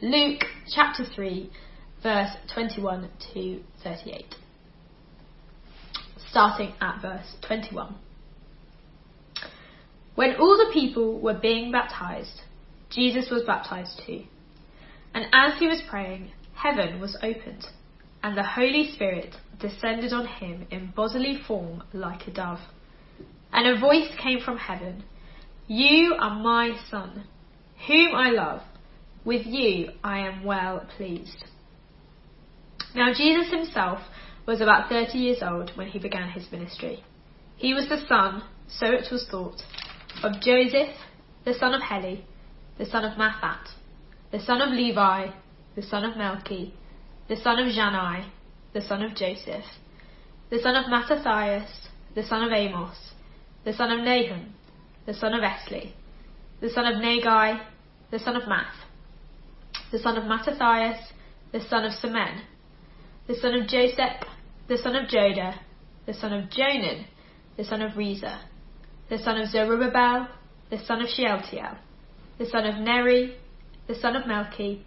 Luke chapter 3, verse 21 to 38. Starting at verse 21. When all the people were being baptized, Jesus was baptized too. And as he was praying, heaven was opened, and the Holy Spirit descended on him in bodily form like a dove. And a voice came from heaven You are my Son, whom I love with you I am well pleased. Now Jesus himself was about thirty years old when he began his ministry. He was the son, so it was thought, of Joseph, the son of Heli, the son of Matthat, the son of Levi, the son of Melchi, the son of Jannai, the son of Joseph, the son of Mattathias, the son of Amos, the son of Nahum, the son of Esli, the son of Naggai, the son of Maath, the son of Mattathias, the son of Semein, the son of Joseph, the son of Joda, the son of Jonan, the son of Rhesa, the son of Zerubbabel, the son of Shealtiel, the son of Neri, the son of Melchi,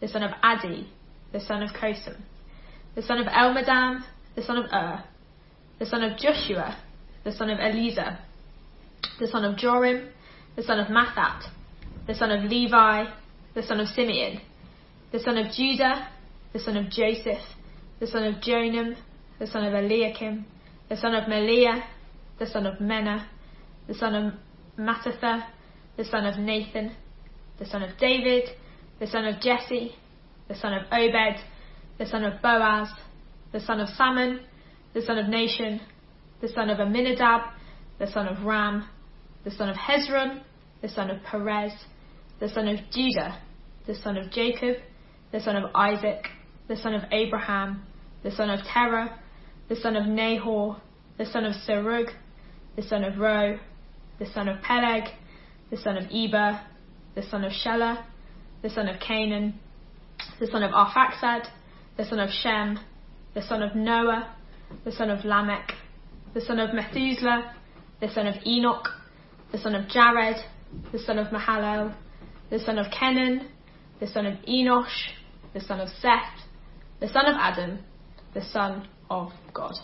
the son of Addi, the son of Cosam, the son of Elmadam, the son of Ur, the son of Joshua, the son of Eliezer, the son of Jorim, the son of Matthat, the son of Levi, the son of Simeon, the son of Judah, the son of Joseph, the son of Jonam, the son of Eliakim, the son of Melea, the son of Menna, the son of Mattatha, the son of Nathan, the son of David, the son of Jesse, the son of Obed, the son of Boaz, the son of Salmon, the son of Nahshon, the son of Amminadab, the son of Ram, the son of Hezron, the son of Perez, the son of Judah, the son of Jacob, the son of Isaac, the son of Abraham, the son of Terah, the son of Nahor, the son of Serug, the son of Reu, the son of Peleg, the son of Eber, the son of Shelah, the son of Canaan, the son of Arphaxad, the son of Shem, the son of Noah, the son of Lamech, the son of Methuselah, the son of Enoch, the son of Jared, the son of Mahalalel, the son of Kenan, the son of Enosh, the son of Seth, the son of Adam, the son of God.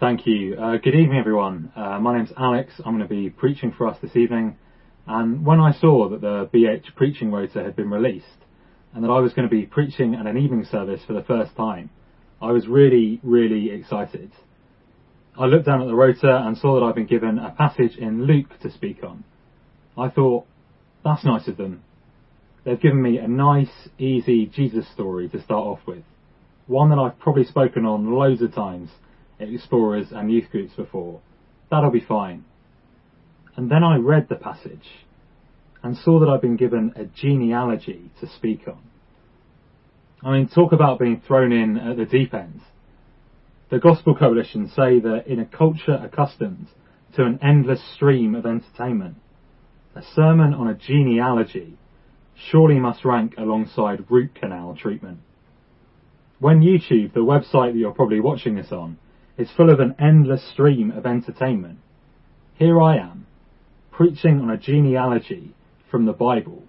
Thank you. Uh, good evening, everyone. Uh, my name's Alex. I'm going to be preaching for us this evening. And when I saw that the BH preaching rota had been released and that I was going to be preaching at an evening service for the first time, I was really, really excited. I looked down at the rota and saw that I'd been given a passage in Luke to speak on. I thought, that's nice of them. They've given me a nice, easy Jesus story to start off with. One that I've probably spoken on loads of times at Explorers and youth groups before. That'll be fine. And then I read the passage and saw that I'd been given a genealogy to speak on. I mean, talk about being thrown in at the deep end. The Gospel Coalition say that in a culture accustomed to an endless stream of entertainment, a sermon on a genealogy surely must rank alongside root canal treatment. When YouTube, the website that you're probably watching this on, is full of an endless stream of entertainment, here I am, preaching on a genealogy from the Bible.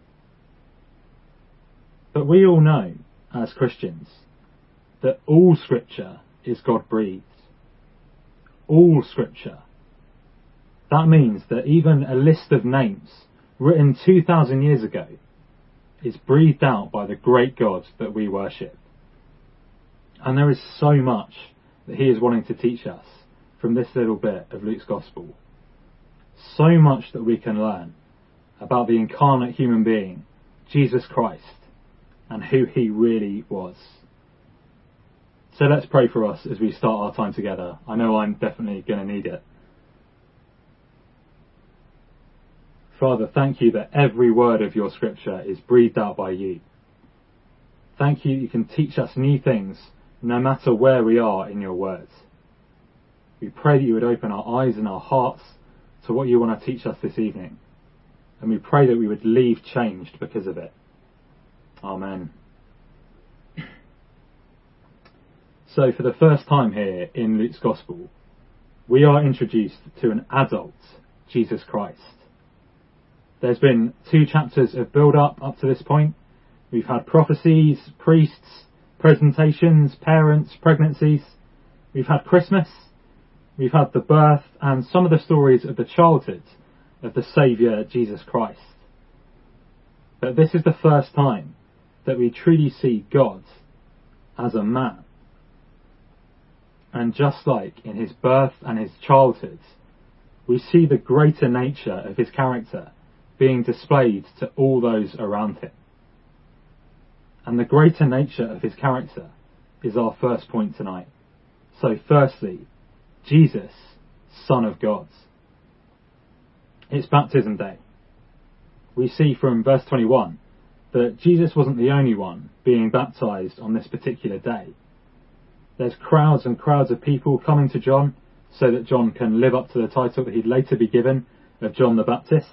But we all know, as Christians, that all scripture is God breathed. All scripture that means that even a list of names written 2,000 years ago is breathed out by the great God that we worship. And there is so much that he is wanting to teach us from this little bit of Luke's Gospel. So much that we can learn about the incarnate human being, Jesus Christ, and who he really was. So let's pray for us as we start our time together. I know I'm definitely going to need it. Father, thank you that every word of your scripture is breathed out by you. Thank you you can teach us new things no matter where we are in your words. We pray that you would open our eyes and our hearts to what you want to teach us this evening. And we pray that we would leave changed because of it. Amen. So for the first time here in Luke's Gospel, we are introduced to an adult, Jesus Christ. There's been two chapters of build up up to this point. We've had prophecies, priests, presentations, parents, pregnancies. We've had Christmas. We've had the birth and some of the stories of the childhood of the Saviour Jesus Christ. But this is the first time that we truly see God as a man. And just like in his birth and his childhood, we see the greater nature of his character being displayed to all those around him. And the greater nature of his character is our first point tonight. So firstly, Jesus, Son of God. It's baptism day. We see from verse 21 that Jesus wasn't the only one being baptized on this particular day. There's crowds and crowds of people coming to John so that John can live up to the title that he'd later be given of John the Baptist.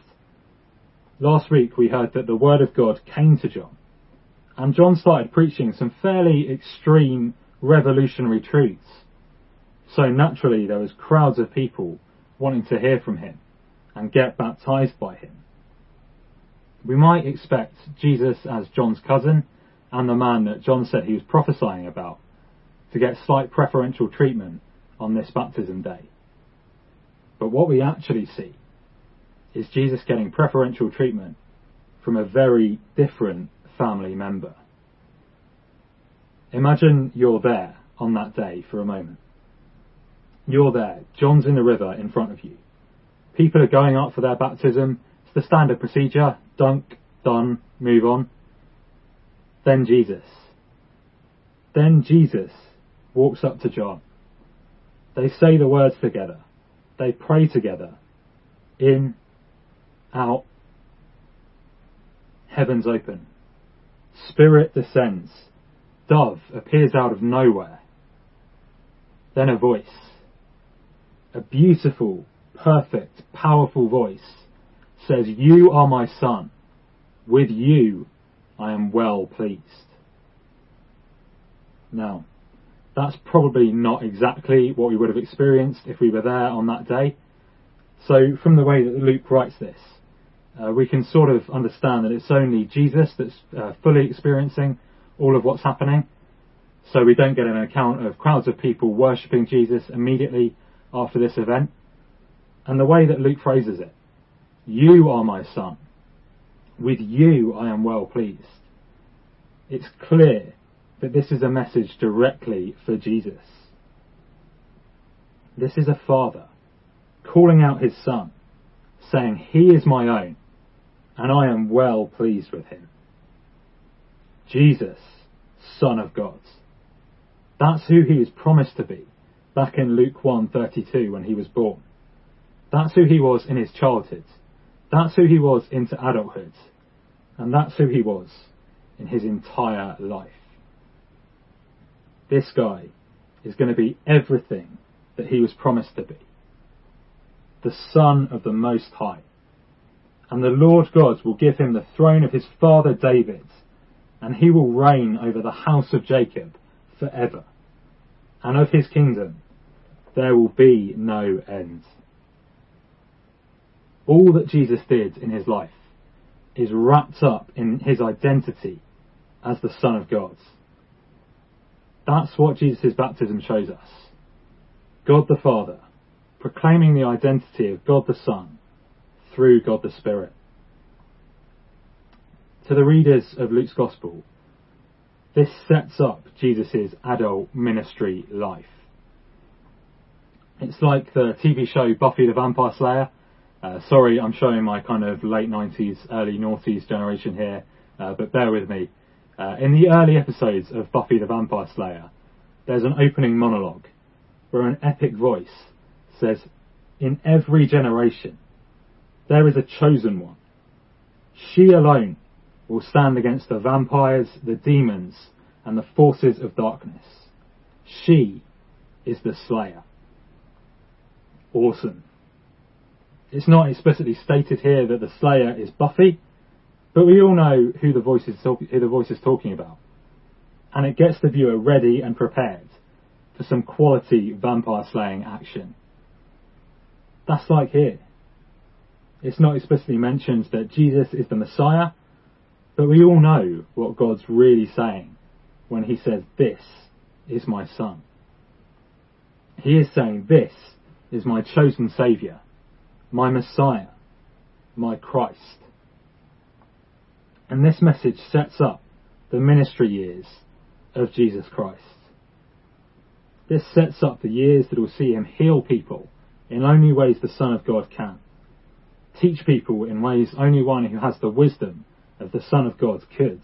Last week we heard that the Word of God came to John, and John started preaching some fairly extreme revolutionary truths. So naturally there was crowds of people wanting to hear from him and get baptized by him. We might expect Jesus as John's cousin and the man that John said he was prophesying about to get slight preferential treatment on this baptism day. But what we actually see is Jesus getting preferential treatment from a very different family member. Imagine you're there on that day for a moment. You're there, John's in the river in front of you. People are going up for their baptism. It's the standard procedure. Dunk, done, move on. Then Jesus. Then Jesus walks up to John. They say the words together. They pray together. In, out. Heavens open. Spirit descends. Dove appears out of nowhere. Then a voice. A beautiful, perfect, powerful voice says, You are my son. With you I am well pleased. Now, that's probably not exactly what we would have experienced if we were there on that day. So, from the way that Luke writes this, uh, we can sort of understand that it's only Jesus that's uh, fully experiencing all of what's happening. So we don't get an account of crowds of people worshipping Jesus immediately after this event. And the way that Luke phrases it, you are my son. With you I am well pleased. It's clear that this is a message directly for Jesus. This is a father calling out his son, saying, He is my own, and I am well pleased with him. Jesus, Son of God. That's who he is promised to be back in Luke 1:32 when he was born. That's who he was in his childhood. That's who he was into adulthood. And that's who he was in his entire life this guy is going to be everything that he was promised to be. The Son of the Most High. And the Lord God will give him the throne of his father David, and he will reign over the house of Jacob forever. And of his kingdom there will be no end. All that Jesus did in his life is wrapped up in his identity as the Son of God. That's what Jesus' baptism shows us. God the Father, proclaiming the identity of God the Son through God the Spirit. To the readers of Luke's Gospel, this sets up Jesus' adult ministry life. It's like the TV show Buffy the Vampire Slayer. Uh, sorry, I'm showing my kind of late 90s, early noughties generation here, uh, but bear with me. Uh, in the early episodes of Buffy the Vampire Slayer, there's an opening monologue where an epic voice says, In every generation, there is a chosen one. She alone will stand against the vampires, the demons, and the forces of darkness. She is the Slayer. Awesome. It's not explicitly stated here that the Slayer is Buffy, but we all know who the voice is, talk- who the voice is talking about. And it gets the viewer ready and prepared for some quality vampire slaying action. That's like here. It's not explicitly mentioned that Jesus is the Messiah, but we all know what God's really saying when he says, This is my Son. He is saying, This is my chosen Saviour, my Messiah, my Christ. And this message sets up the ministry years of Jesus Christ. This sets up the years that will see him heal people in only ways the Son of God can, teach people in ways only one who has the wisdom of the Son of God could,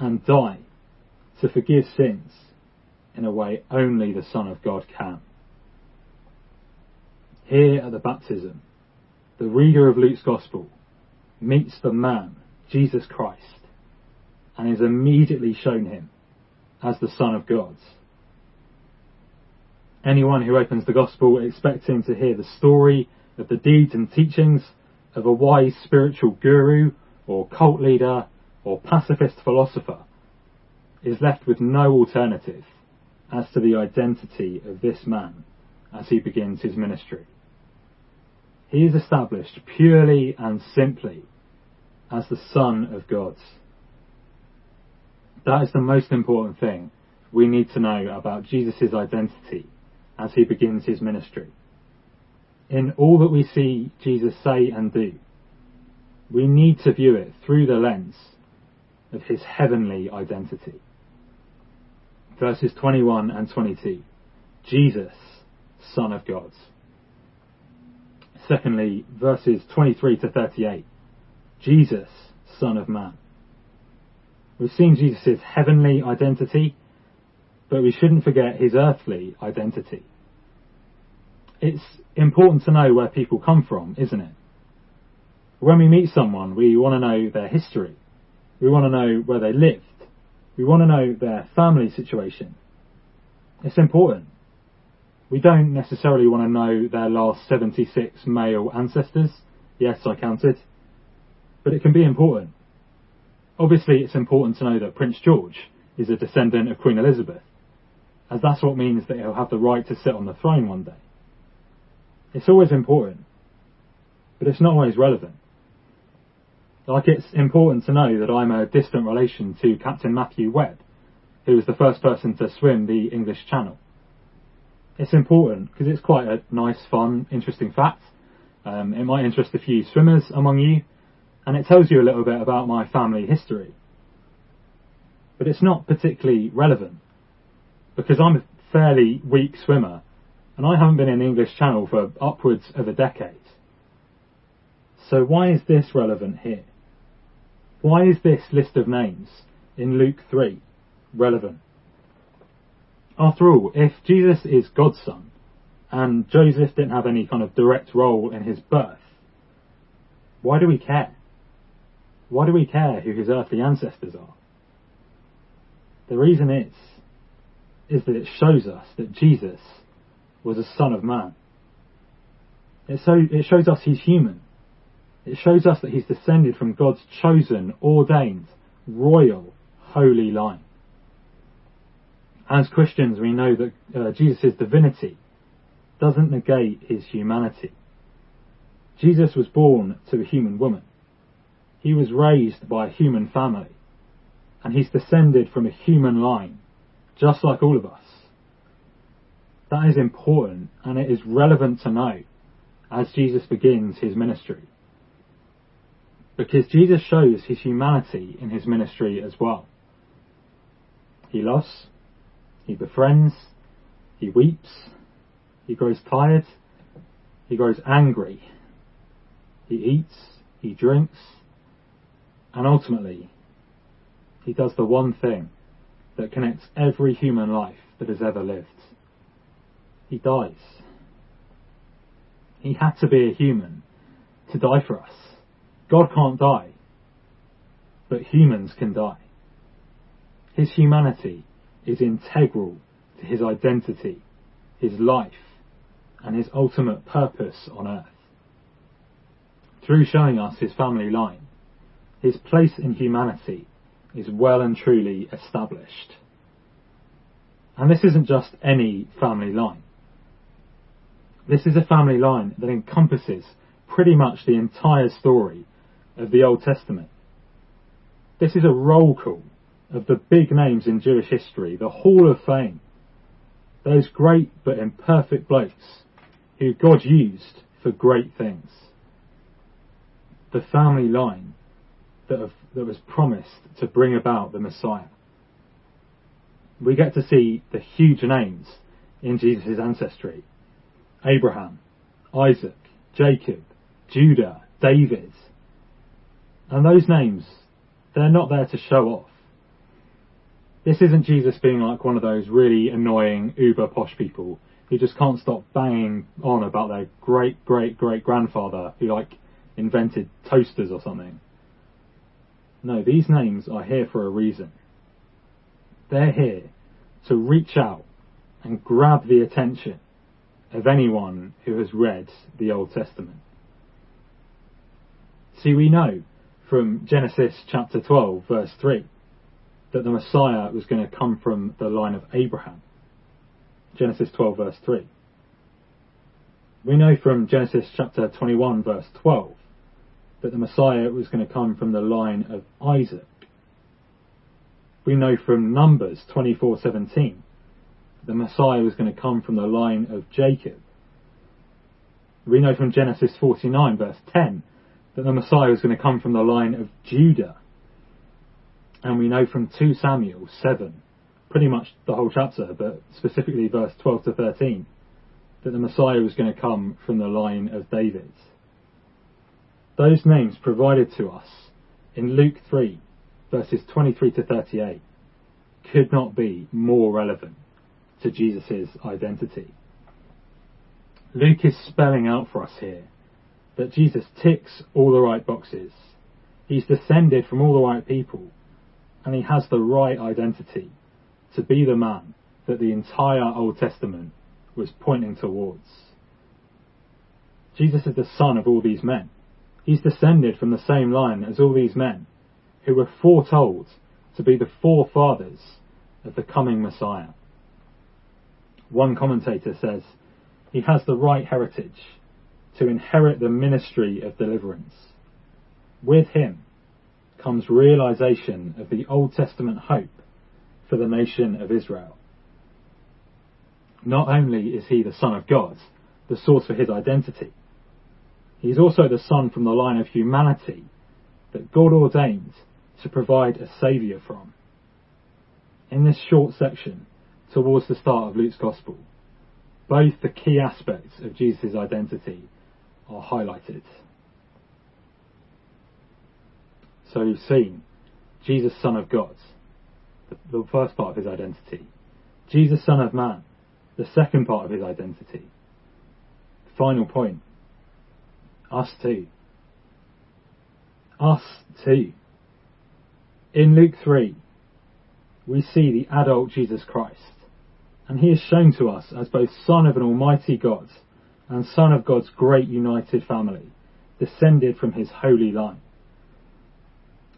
and die to forgive sins in a way only the Son of God can. Here at the baptism, the reader of Luke's Gospel meets the man, Jesus Christ, and is immediately shown him as the Son of God. Anyone who opens the Gospel expecting to hear the story of the deeds and teachings of a wise spiritual guru or cult leader or pacifist philosopher is left with no alternative as to the identity of this man as he begins his ministry. He is established purely and simply as the Son of God. That is the most important thing we need to know about Jesus' identity as he begins his ministry. In all that we see Jesus say and do, we need to view it through the lens of his heavenly identity. Verses 21 and 22. Jesus, Son of God. Secondly, verses 23 to 38. Jesus, Son of Man. We've seen Jesus' heavenly identity, but we shouldn't forget his earthly identity. It's important to know where people come from, isn't it? When we meet someone, we want to know their history. We want to know where they lived. We want to know their family situation. It's important. We don't necessarily want to know their last 76 male ancestors. Yes, I counted. But it can be important. Obviously, it's important to know that Prince George is a descendant of Queen Elizabeth, as that's what means that he'll have the right to sit on the throne one day. It's always important, but it's not always relevant. Like it's important to know that I'm a distant relation to Captain Matthew Webb, who was the first person to swim the English Channel. It's important because it's quite a nice, fun, interesting fact. Um, it might interest a few swimmers among you, and it tells you a little bit about my family history. But it's not particularly relevant because I'm a fairly weak swimmer and I haven't been in the English Channel for upwards of a decade. So why is this relevant here? Why is this list of names in Luke 3 relevant? After all, if Jesus is God's son, and Joseph didn't have any kind of direct role in his birth, why do we care? Why do we care who his earthly ancestors are? The reason is, is that it shows us that Jesus was a son of man. It, so, it shows us he's human. It shows us that he's descended from God's chosen, ordained, royal, holy line. As Christians, we know that uh, Jesus' divinity doesn't negate his humanity. Jesus was born to a human woman. He was raised by a human family. And he's descended from a human line, just like all of us. That is important and it is relevant to know as Jesus begins his ministry. Because Jesus shows his humanity in his ministry as well. He loves, he befriends, he weeps, he grows tired, he grows angry, he eats, he drinks, and ultimately, he does the one thing that connects every human life that has ever lived. He dies. He had to be a human to die for us. God can't die, but humans can die. His humanity is integral to his identity, his life, and his ultimate purpose on earth. Through showing us his family line, his place in humanity is well and truly established. And this isn't just any family line. This is a family line that encompasses pretty much the entire story of the Old Testament. This is a roll call of the big names in Jewish history, the Hall of Fame, those great but imperfect blokes who God used for great things. The family line that, have, that was promised to bring about the Messiah. We get to see the huge names in Jesus' ancestry. Abraham, Isaac, Jacob, Judah, David. And those names, they're not there to show off. This isn't Jesus being like one of those really annoying uber posh people who just can't stop banging on about their great great great grandfather who like invented toasters or something. No, these names are here for a reason. They're here to reach out and grab the attention of anyone who has read the Old Testament. See, we know from Genesis chapter 12 verse 3 that the Messiah was going to come from the line of Abraham. Genesis 12 verse 3. We know from Genesis chapter 21 verse 12 that the Messiah was going to come from the line of Isaac. We know from Numbers 24:17 the Messiah was going to come from the line of Jacob. We know from Genesis 49 verse 10 that the Messiah was going to come from the line of Judah. And we know from 2 Samuel 7, pretty much the whole chapter, but specifically verse 12 to 13, that the Messiah was going to come from the line of David. Those names provided to us in Luke 3, verses 23 to 38, could not be more relevant to Jesus' identity. Luke is spelling out for us here that Jesus ticks all the right boxes. He's descended from all the right people, and he has the right identity to be the man that the entire Old Testament was pointing towards. Jesus is the son of all these men. He's descended from the same line as all these men who were foretold to be the forefathers of the coming Messiah. One commentator says, he has the right heritage to inherit the ministry of deliverance. With him comes realization of the Old Testament hope for the nation of Israel. Not only is he the Son of God, the source for his identity, he is also the Son from the line of humanity that God ordained to provide a Saviour from. In this short section, towards the start of Luke's Gospel, both the key aspects of Jesus' identity are highlighted. So you've seen Jesus, Son of God, the, the first part of his identity. Jesus, Son of Man, the second part of his identity. Final point. Us too. Us too. In Luke 3, we see the adult Jesus Christ, and he is shown to us as both Son of an Almighty God and son of God's great united family, descended from his holy line.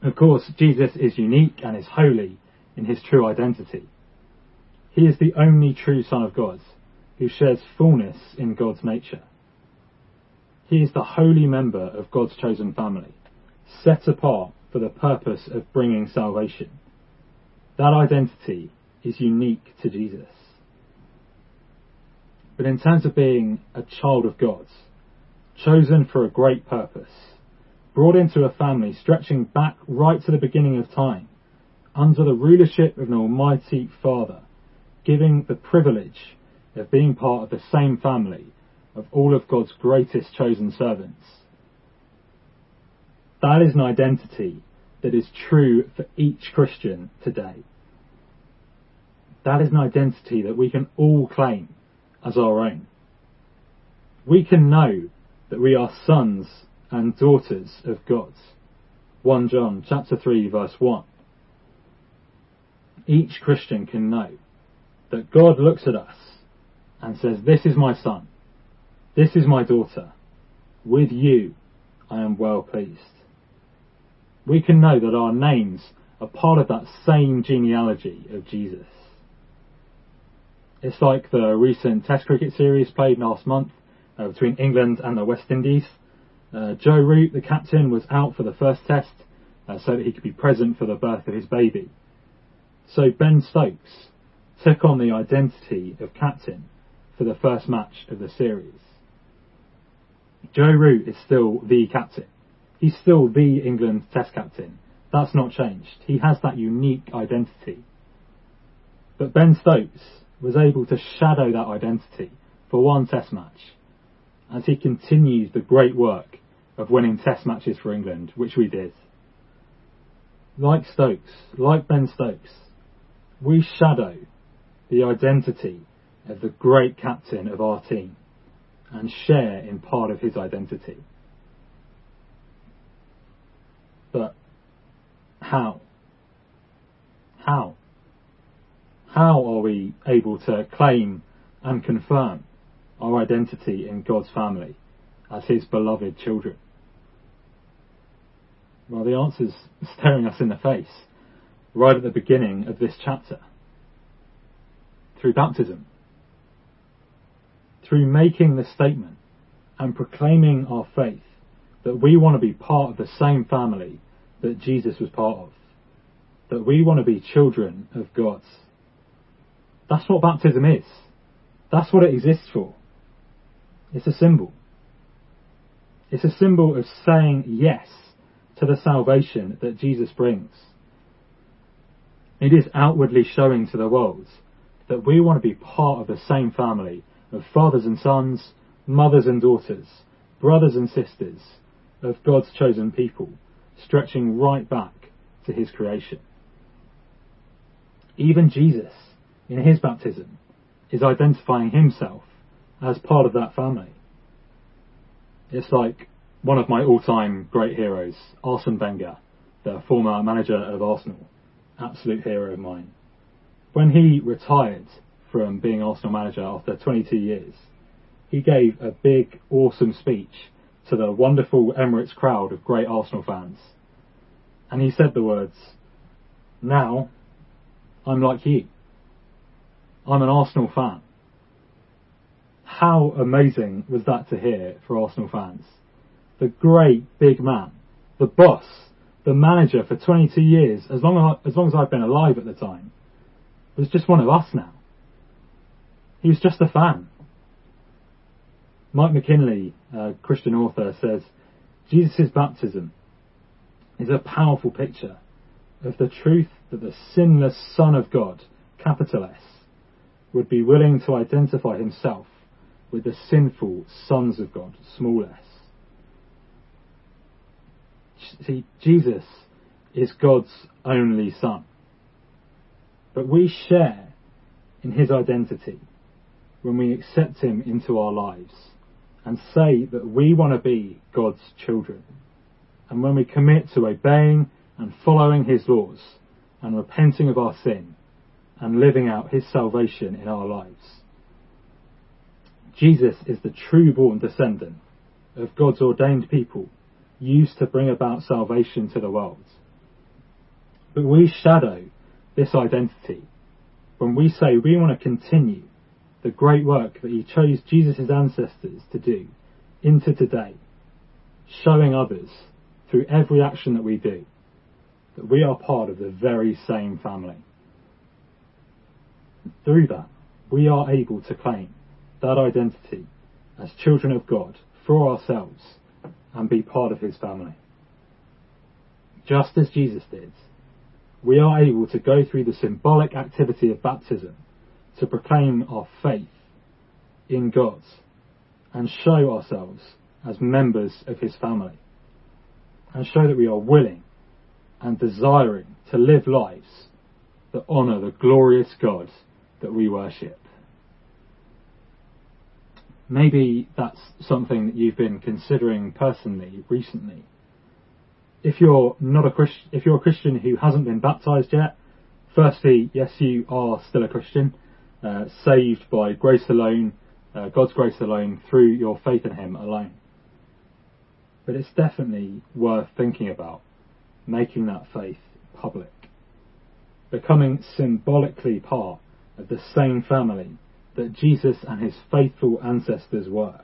Of course, Jesus is unique and is holy in his true identity. He is the only true Son of God who shares fullness in God's nature. He is the holy member of God's chosen family, set apart for the purpose of bringing salvation. That identity is unique to Jesus. But in terms of being a child of God, chosen for a great purpose, brought into a family stretching back right to the beginning of time, under the rulership of an almighty Father, giving the privilege of being part of the same family of all of God's greatest chosen servants. That is an identity that is true for each Christian today. That is an identity that we can all claim as our own. We can know that we are sons and daughters of God. 1 John chapter 3 verse 1. Each Christian can know that God looks at us and says, this is my son. This is my daughter. With you I am well pleased. We can know that our names are part of that same genealogy of Jesus. It's like the recent Test cricket series played last month uh, between England and the West Indies. Uh, Joe Root, the captain, was out for the first test uh, so that he could be present for the birth of his baby. So Ben Stokes took on the identity of captain for the first match of the series. Joe Root is still the captain. He's still the England test captain. That's not changed. He has that unique identity. But Ben Stokes was able to shadow that identity for one test match as he continues the great work of winning test matches for England, which we did. Like Stokes, like Ben Stokes, we shadow the identity of the great captain of our team and share in part of his identity. But how? How? How are we able to claim and confirm our identity in God's family as His beloved children? Well, the answer's staring us in the face right at the beginning of this chapter. Through baptism. Through making the statement and proclaiming our faith that we want to be part of the same family that Jesus was part of. That we want to be children of God. That's what baptism is. That's what it exists for. It's a symbol. It's a symbol of saying yes to the salvation that Jesus brings. It is outwardly showing to the world that we want to be part of the same family of fathers and sons, mothers and daughters, brothers and sisters of God's chosen people, stretching right back to his creation. Even Jesus, in his baptism, is identifying himself as part of that family. It's like one of my all-time great heroes, Arsene Wenger, the former manager of Arsenal, absolute hero of mine. When he retired from being Arsenal manager after 22 years, he gave a big, awesome speech to the wonderful Emirates crowd of great Arsenal fans. And he said the words, Now, I'm like you. I'm an Arsenal fan. How amazing was that to hear for Arsenal fans? The great big man, the boss, the manager for 22 years, as long as, as long as I've been alive at the time, was just one of us now. He was just a fan. Mike McKinley, a Christian author, says Jesus' baptism is a powerful picture of the truth that the sinless Son of God, capital S, would be willing to identify himself with the sinful sons of God, small s. See, Jesus is God's only Son. But we share in his identity when we accept him into our lives and say that we want to be God's children. And when we commit to obeying and following his laws and repenting of our sin and living out his salvation in our lives. Jesus is the true born descendant of God's ordained people used to bring about salvation to the world. But we shadow this identity when we say we want to continue the great work that he chose Jesus' ancestors to do into today, showing others through every action that we do that we are part of the very same family. Through that, we are able to claim that identity as children of God for ourselves and be part of his family. Just as Jesus did, we are able to go through the symbolic activity of baptism to proclaim our faith in God and show ourselves as members of his family and show that we are willing and desiring to live lives that honour the glorious God that we worship. Maybe that's something that you've been considering personally recently. If you're not a Christian, if you're a Christian who hasn't been baptized yet, firstly, yes, you are still a Christian, uh, saved by grace alone, uh, God's grace alone, through your faith in Him alone. But it's definitely worth thinking about making that faith public, becoming symbolically part of the same family that Jesus and his faithful ancestors were.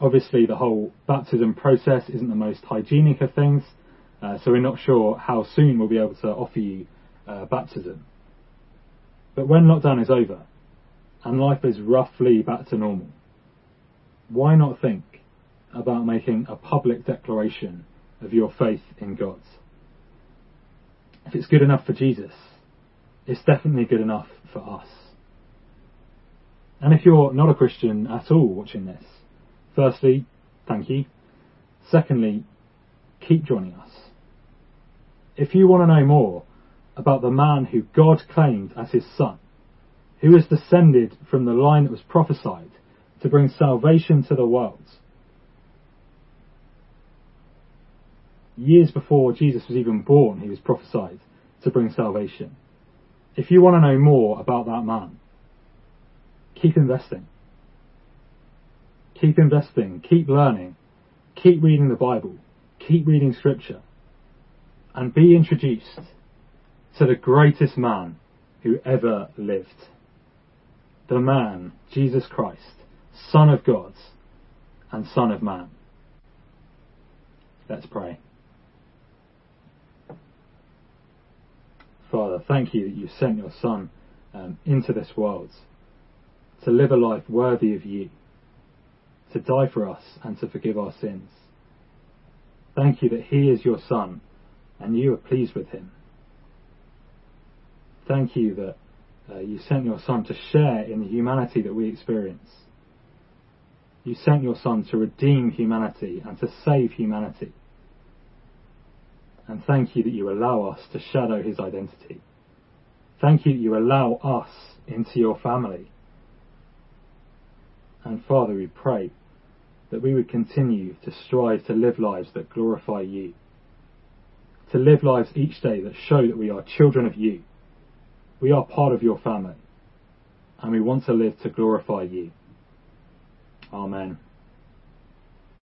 Obviously, the whole baptism process isn't the most hygienic of things, uh, so we're not sure how soon we'll be able to offer you uh, baptism. But when lockdown is over and life is roughly back to normal, why not think about making a public declaration of your faith in God? If it's good enough for Jesus, it's definitely good enough for us. And if you're not a Christian at all watching this, firstly, thank you. Secondly, keep joining us. If you want to know more about the man who God claimed as his son, who was descended from the line that was prophesied to bring salvation to the world, years before Jesus was even born, he was prophesied to bring salvation. If you want to know more about that man, keep investing. Keep investing, keep learning, keep reading the Bible, keep reading scripture, and be introduced to the greatest man who ever lived. The man, Jesus Christ, Son of God and Son of Man. Let's pray. Father, thank you that you sent your Son um, into this world to live a life worthy of you, to die for us and to forgive our sins. Thank you that he is your Son and you are pleased with him. Thank you that uh, you sent your Son to share in the humanity that we experience. You sent your Son to redeem humanity and to save humanity. And thank you that you allow us to shadow his identity. Thank you that you allow us into your family. And Father, we pray that we would continue to strive to live lives that glorify you. To live lives each day that show that we are children of you. We are part of your family. And we want to live to glorify you. Amen.